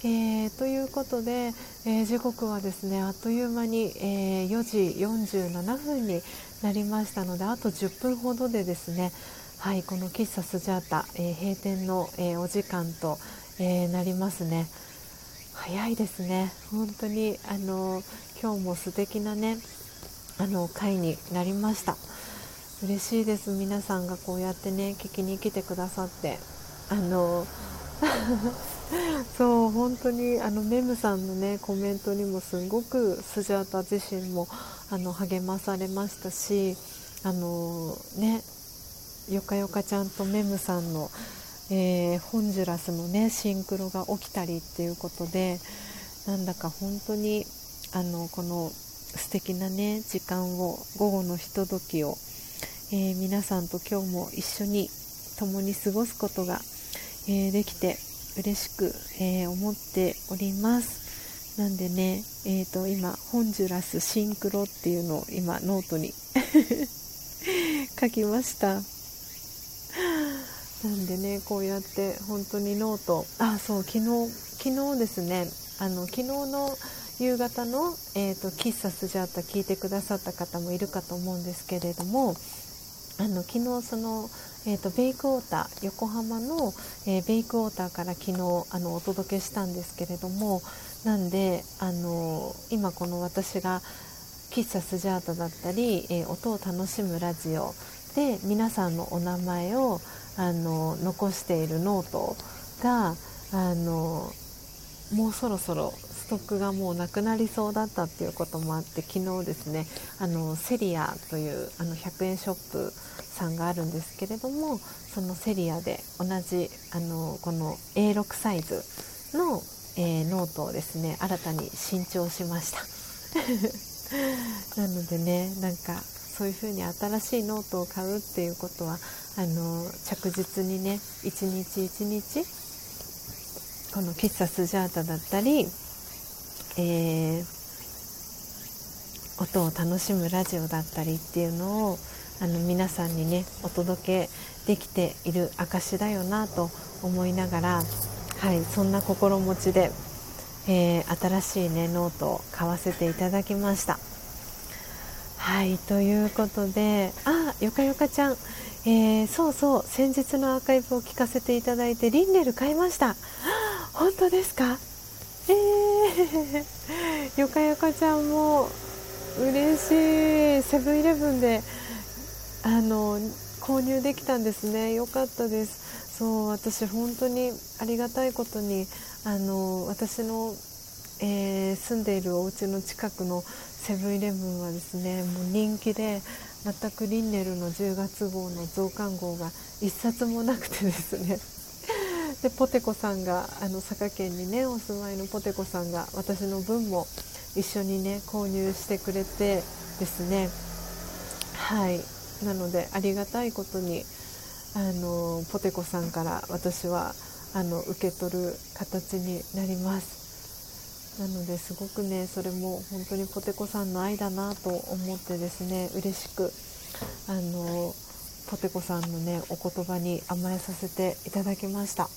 えー、ということで、えー、時刻はですねあっという間に、えー、4時47分になりましたのであと10分ほどでですねはいこの喫茶スジャータ、え閉店の、えお時間と、えなりますね。早いですね。本当にあの今日も素敵なねあの会になりました。嬉しいです。皆さんがこうやってね聞きに来てくださってあの <laughs> そう本当にあのメムさんのねコメントにもすごくスジャータ自身もあの励まされましたしあのねよかよかちゃんとメムさんの、えー、ホンジュラスのねシンクロが起きたりっていうことでなんだか本当にあのこの素敵なね時間を午後のひとときを、えー、皆さんと今日も一緒に共に過ごすことが、えー、できて嬉しく、えー、思っております。なんでね、えーと、今ホンジュラスシンクロっていうのを今ノートに <laughs> 書きました。なんでねこうやって本当にノート。あそう昨日昨日ですね。あの昨日の夕方の、えーと、喫茶スジャータ聞いてくださった方もいるかと思うんですけれどもあの昨日そのえーと、ベイクウォーター横浜の、えー、ベイクウォーターから昨日あのお届けしたんですけれどもなんであの今この私が喫茶スジャータだったり、えー、音を楽しむラジオで皆さんのお名前をあの残しているノートがあのもうそろそろストックがもうなくなりそうだったっていうこともあって昨日ですねあのセリアというあの100円ショップさんがあるんですけれどもそのセリアで同じあのこの A6 サイズの、えー、ノートをですね新たに新調しました。<laughs> なのでねなんかそういうふうに新しいノートを買うっていうことはあの着実にね一日一日この喫茶スジャータだったり、えー、音を楽しむラジオだったりっていうのをあの皆さんにねお届けできている証だよなと思いながら、はい、そんな心持ちで、えー、新しい、ね、ノートを買わせていただきました。はいということであよかよかちゃん、えー、そうそう先日のアーカイブを聞かせていただいてリンネル買いました。本当ですか？えー、<laughs> よかよかちゃんも嬉しい。セブンイレブンであの購入できたんですね。よかったです。そう私本当にありがたいことにあの私の、えー、住んでいるお家の近くのセブンイレブンはですねもう人気で全くリンネルの10月号の増刊号が1冊もなくてですね。でポテコさんがあの佐賀県にねお住まいのポテコさんが私の分も一緒にね購入してくれてですね。はい。なのでありがたいことにあのポテコさんから私はあの受け取る形になります。なのですごくねそれも本当にポテコさんの愛だなと思ってですね嬉しくあのポテコさんのねお言葉に甘えさせていただきました。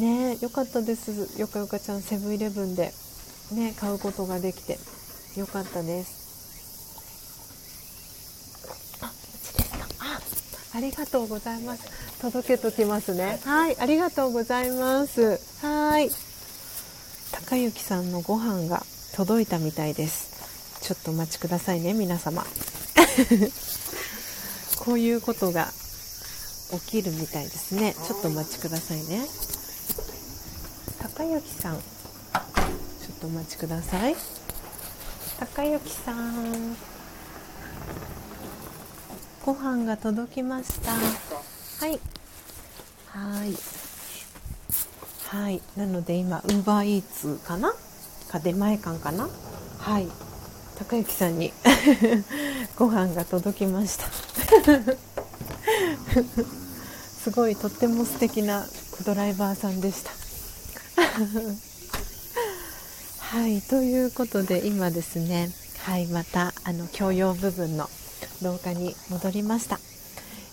ねよかったです。よかよかちゃんセブンイレブンでね買うことができてよかったです。あありがとうございます。届けときますね。はいありがとうございます。はい。高幸さんのご飯が届いたみたいです。ちょっとお待ちくださいね皆様。<laughs> こういうことが起きるみたいですね。ちょっとお待ちくださいね。高幸さん。ちょっとお待ちください。高幸さん。ご飯が届きました。はい。はいはい。なので今ウーバーイーツかな？か出前館かな？はい。高幸さんに <laughs> ご飯が届きました。<laughs> すごいとっても素敵なドライバーさんでした。<laughs> はい。ということで今ですねはい。またあの共用部分の廊下に戻りました、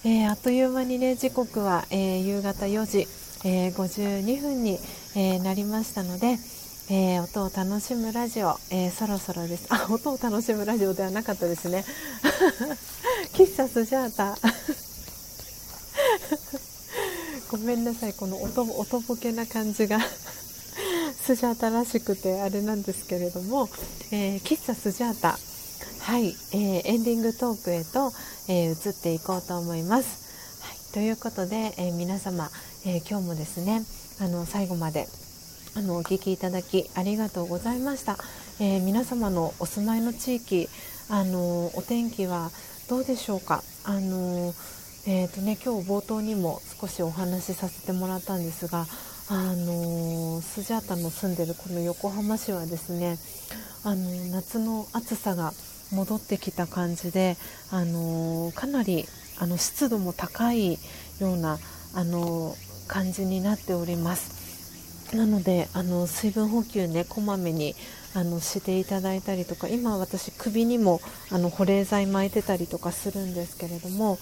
えー、あっという間にね時刻は、えー、夕方4時、えー、52分に、えなりましたので、え音を楽しむラジオ、えそろそろです。あ音を楽しむラジオではなかったですね。<laughs> 喫茶スジャータ。<laughs> ごめんなさい。この音音ボケな感じがスジャータらしくてあれなんですけれども、え、喫茶スジャータ。はい、え、エンディングトークへと、え、移っていこうと思います。はい、ということで、え皆様、え今日もですねあの最後まであのお聞きいただきありがとうございました。え皆様のお住まいの地域あのお天気はどうでしょうか？あのえーとね、今日冒頭にも少しお話しさせてもらったんですがあのスジャータの住んでるこの横浜市はですねあの夏の暑さが戻ってきた感じで、あのかなりあの湿度も高いような、あの感じになっております。なのであの水分補給ねこまめにあのしていただいたりとか今私首にもあの保冷剤巻いてたりとかするんですけれども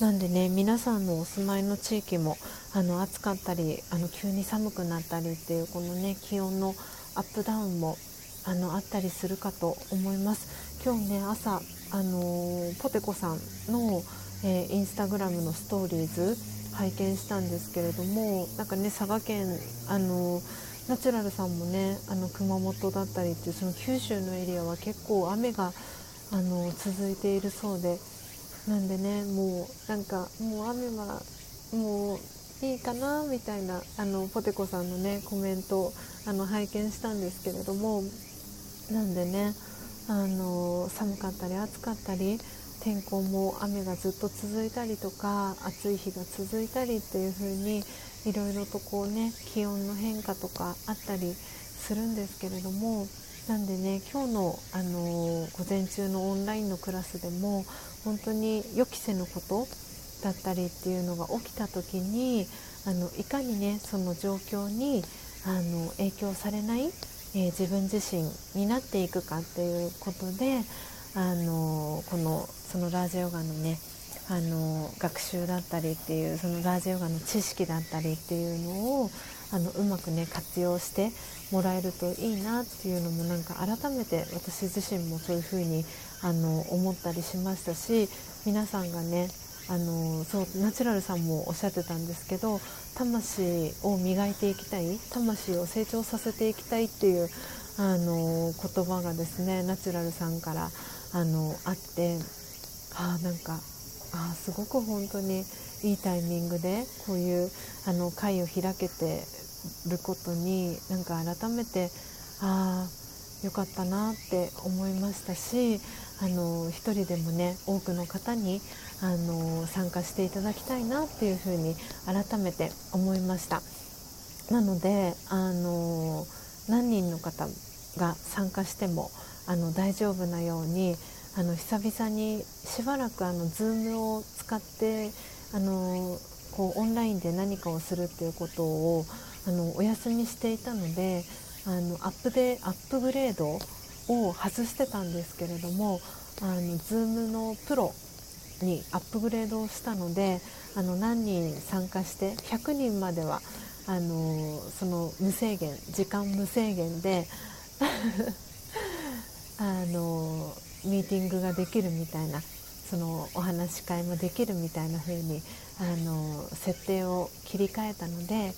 なんでね皆さんのお住まいの地域もあの暑かったりあの急に寒くなったりっていうこのね気温のアップダウンもあのあったりするかと思います今日ね朝あのー、ポテコさんの、えー、インスタグラムのストーリーズ拝見したんですけれどもなんかね佐賀県あのナチュラルさんもねあの熊本だったりっていうその九州のエリアは結構雨があの続いているそうでなんでねもうなんかもう雨はもういいかなみたいなあのポテコさんのねコメントあの拝見したんですけれどもなんでねあの寒かったり暑かったり天候も雨がずっと続いたりとか暑い日が続いたりっていう風にいろいろとこうね気温の変化とかあったりするんですけれどもなんでね今日の、あの午前中のオンラインのクラスでも本当に予期せぬことだったりっていうのが起きた時にあのいかにねその状況にあの影響されない、えー、自分自身になっていくかっていうことであのこのそのラージヨガのねあの学習だったりっていうそのラージヨガの知識だったりっていうのをあのうまくね活用してもらえるといいなっていうのもなんか改めて私自身もそういうふうにあの思ったりしましたし皆さんがねあのそうナチュラルさんもおっしゃってたんですけど魂を磨いていきたい魂を成長させていきたいっていうあの言葉がですねナチュラルさんからあのあってあなんかあすごく本当にいいタイミングでこういうあの会を開けてることになんか改めてああよかったなって思いましたしあの一人でもね多くの方にあの参加していただきたいなっていうふうに改めて思いました。なのであの何人の方が参加してもあの大丈夫なようにあの久々にしばらくあの Zoom を使ってあのこうオンラインで何かをするっていうことをあのお休みしていたのであのアップでアップグレードを外してたんですけれどもあの Zoom のプロにアップグレードをしたのであの何人参加して100人まではあのその無制限時間無制限で <laughs> あのミーティングができるみたいなそのお話し会もできるみたいな風にあに設定を切り替えたので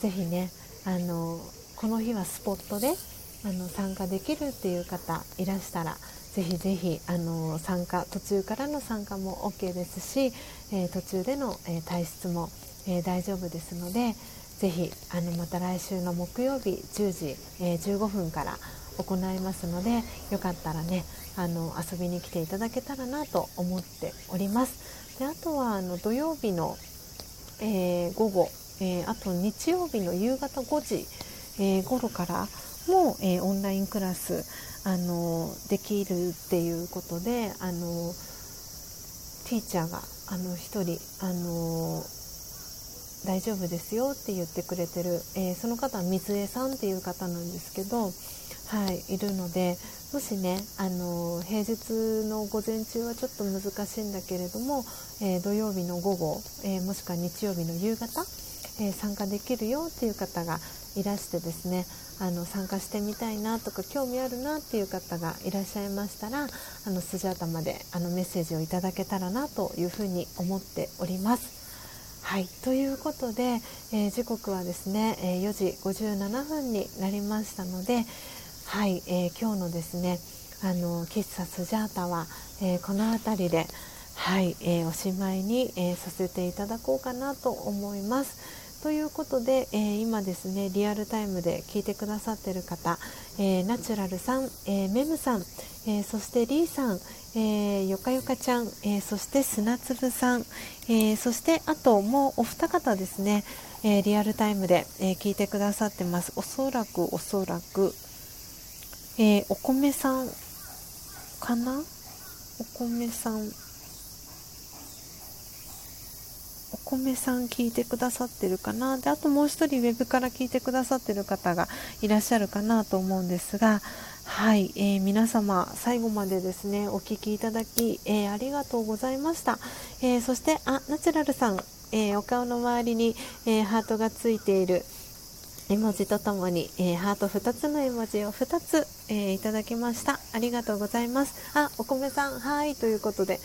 ぜひねあのこの日はスポットであの参加できるっていう方いらしたらぜひぜひあの参加途中からの参加も OK ですし、えー、途中での、えー、退出も、えー、大丈夫ですのでぜひあのまた来週の木曜日10時、え15分から行いますのでよかったらねあの遊びに来ていただけたらなと思っております。であとはあの土曜日の、えー、午後、えー、あと日曜日の夕方5時、えー、頃からも、えオンラインクラスあのできるっていうことであのティーチャーがあの1人あの大丈夫ですよって言ってくれてる、えー、その方は水江さんっていう方なんですけど、はい、いるのでもしねあの平日の午前中はちょっと難しいんだけれども、えー、土曜日の午後、えー、もしくは日曜日の夕方、え参加できるよっていう方がいらしてですねあの参加してみたいなとか興味あるなっていう方がいらっしゃいましたらあのスジャータまであのメッセージをいただけたらなというふうに思っております。はいということで、えー、時刻はですね、えー、4時57分になりましたので、はいえー、今日のですねあの喫茶スジャータは、えこの辺りで、はいえおしまいに、えさせていただこうかなと思います。ということで、えー、今ですねリアルタイムで聞いてくださってる方、えー、ナチュラルさん、えー、メムさん、えそしてリーさん、えよかよかちゃん、えそして砂粒さん、えそしてあともうお二方ですね、えリアルタイムで、え聞いてくださってますおそらくおそらく、えお米さんかな？お米さん。お米さん聞いてくださってるかな？であともう一人ウェブから聞いてくださってる方がいらっしゃるかなと思うんですがはい、えー、皆様最後までですねお聞きいただき、えー、ありがとうございました、えー、そしてあナチュラルさん、えお顔の周りに、えハートがついている。絵文字とともに、えハート2つの絵文字を2つ、えいただきました。ありがとうございます。あお米さんはいということで。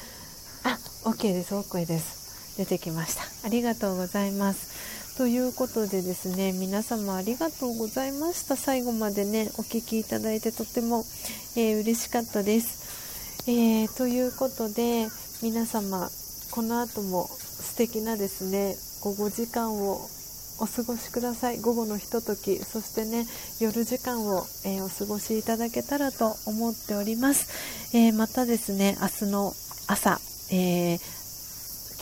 あ OK です。OK です。出てきました。ありがとうございます。ということでですね皆様ありがとうございました。最後までねお聴きいただいてとても、えー、嬉しかったです、えー、ということで皆様この後も素敵なですね午後時間をお過ごしください。午後のひとときそしてね夜時間を、えー、お過ごしいただけたらと思っております、えー、またですね明日の朝、えー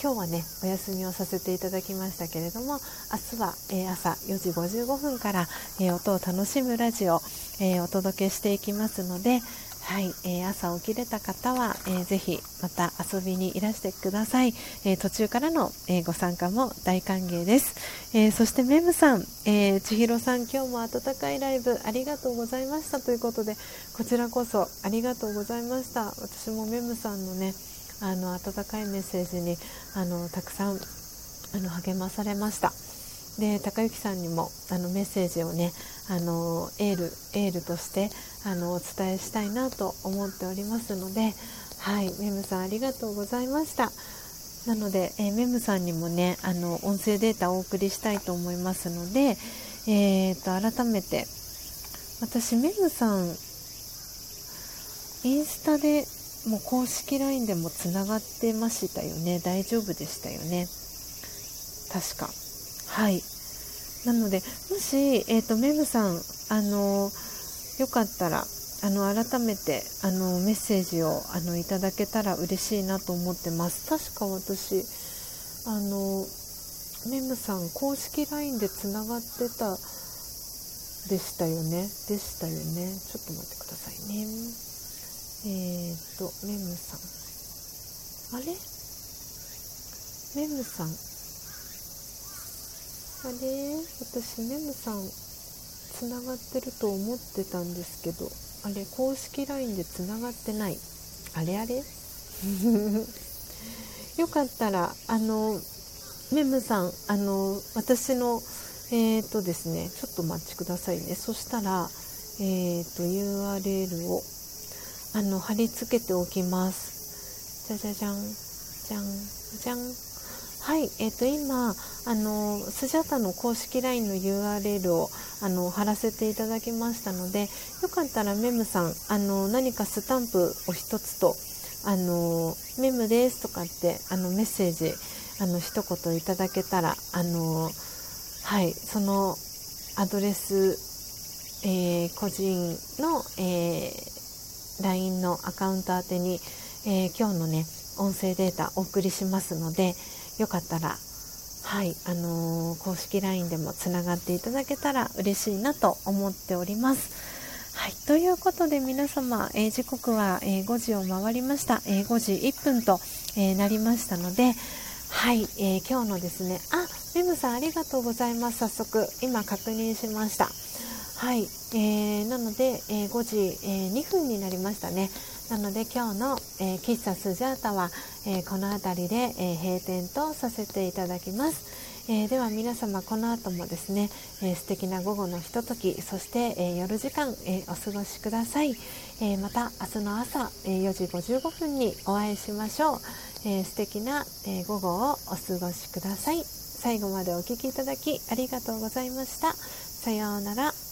今日はねお休みをさせていただきましたけれども明日は、えー、朝4時55分から、えー、音を楽しむラジオ、えー、お届けしていきますのではい、えー、朝起きれた方は、えー、ぜひまた遊びにいらしてください、えー、途中からの、えー、ご参加も大歓迎です、えー、そしてメムさん、えー、千尋さん今日も温かいライブありがとうございました。ということでこちらこそありがとうございました。私もメムさんのねあの温かいメッセージにあのたくさんあの励まされました。で高之さんにもあのメッセージをねあのエールエールとしてあのお伝えしたいなと思っておりますのではいメムさんありがとうございました。なので、えー、メムさんにもねあの音声データをお送りしたいと思いますので、えーと、と改めて私メムさんインスタでもう公式 LINE でもつながってましたよね。大丈夫でしたよね。確か。はい。なのでもし、えーと、メムさんあのよかったらあの改めてあのメッセージをあのいただけたら嬉しいなと思ってます。確か私あのメムさん公式 LINE でつながってたでしたよね。でしたよね。ちょっと待ってくださいね。えーと、メムさん。あれ？メムさん。あれ私、メムさん、つながってると思ってたんですけど、あれ、公式 LINE でつながってない。あれあれ？<laughs> よかったらあのメムさんあの私のえっ、ー、とですねちょっとお待ちくださいね。そしたらえっ、ー、と URL をあの貼り付けておきます。じゃじゃじゃんじゃんじゃんはいえ、ー、と今あのスジャタの公式 LINE の URL をあの貼らせていただきましたのでよかったらメムさんあの何かスタンプを一つとあのメムですとかってあのメッセージあの一言いただけたらあのはいそのアドレス、えー、個人の、えー、LINE のアカウント宛てに、えー、今日のね音声データお送りしますのでよかったらはいあのー、公式 LINE でもつながっていただけたら嬉しいなと思っております。はい、ということで皆様、えー、時刻は、えー、5時を回りました、えー、5時1分と、えなりましたので、はい、え今日のですね、あ、メムさんありがとうございます。早速、今確認しました。はい、えなので、え5時、え2分になりましたね。なので今日の、え喫茶スジャータは、えこの辺りで、え閉店とさせていただきます。え、では皆様この後もですね、えー、素敵な午後のひとときそして、え、夜時間、えお過ごしください、えまた明日の朝、え4時55分にお会いしましょう、え素敵な、え午後をお過ごしください。最後までお聴きいただきありがとうございました。さようなら。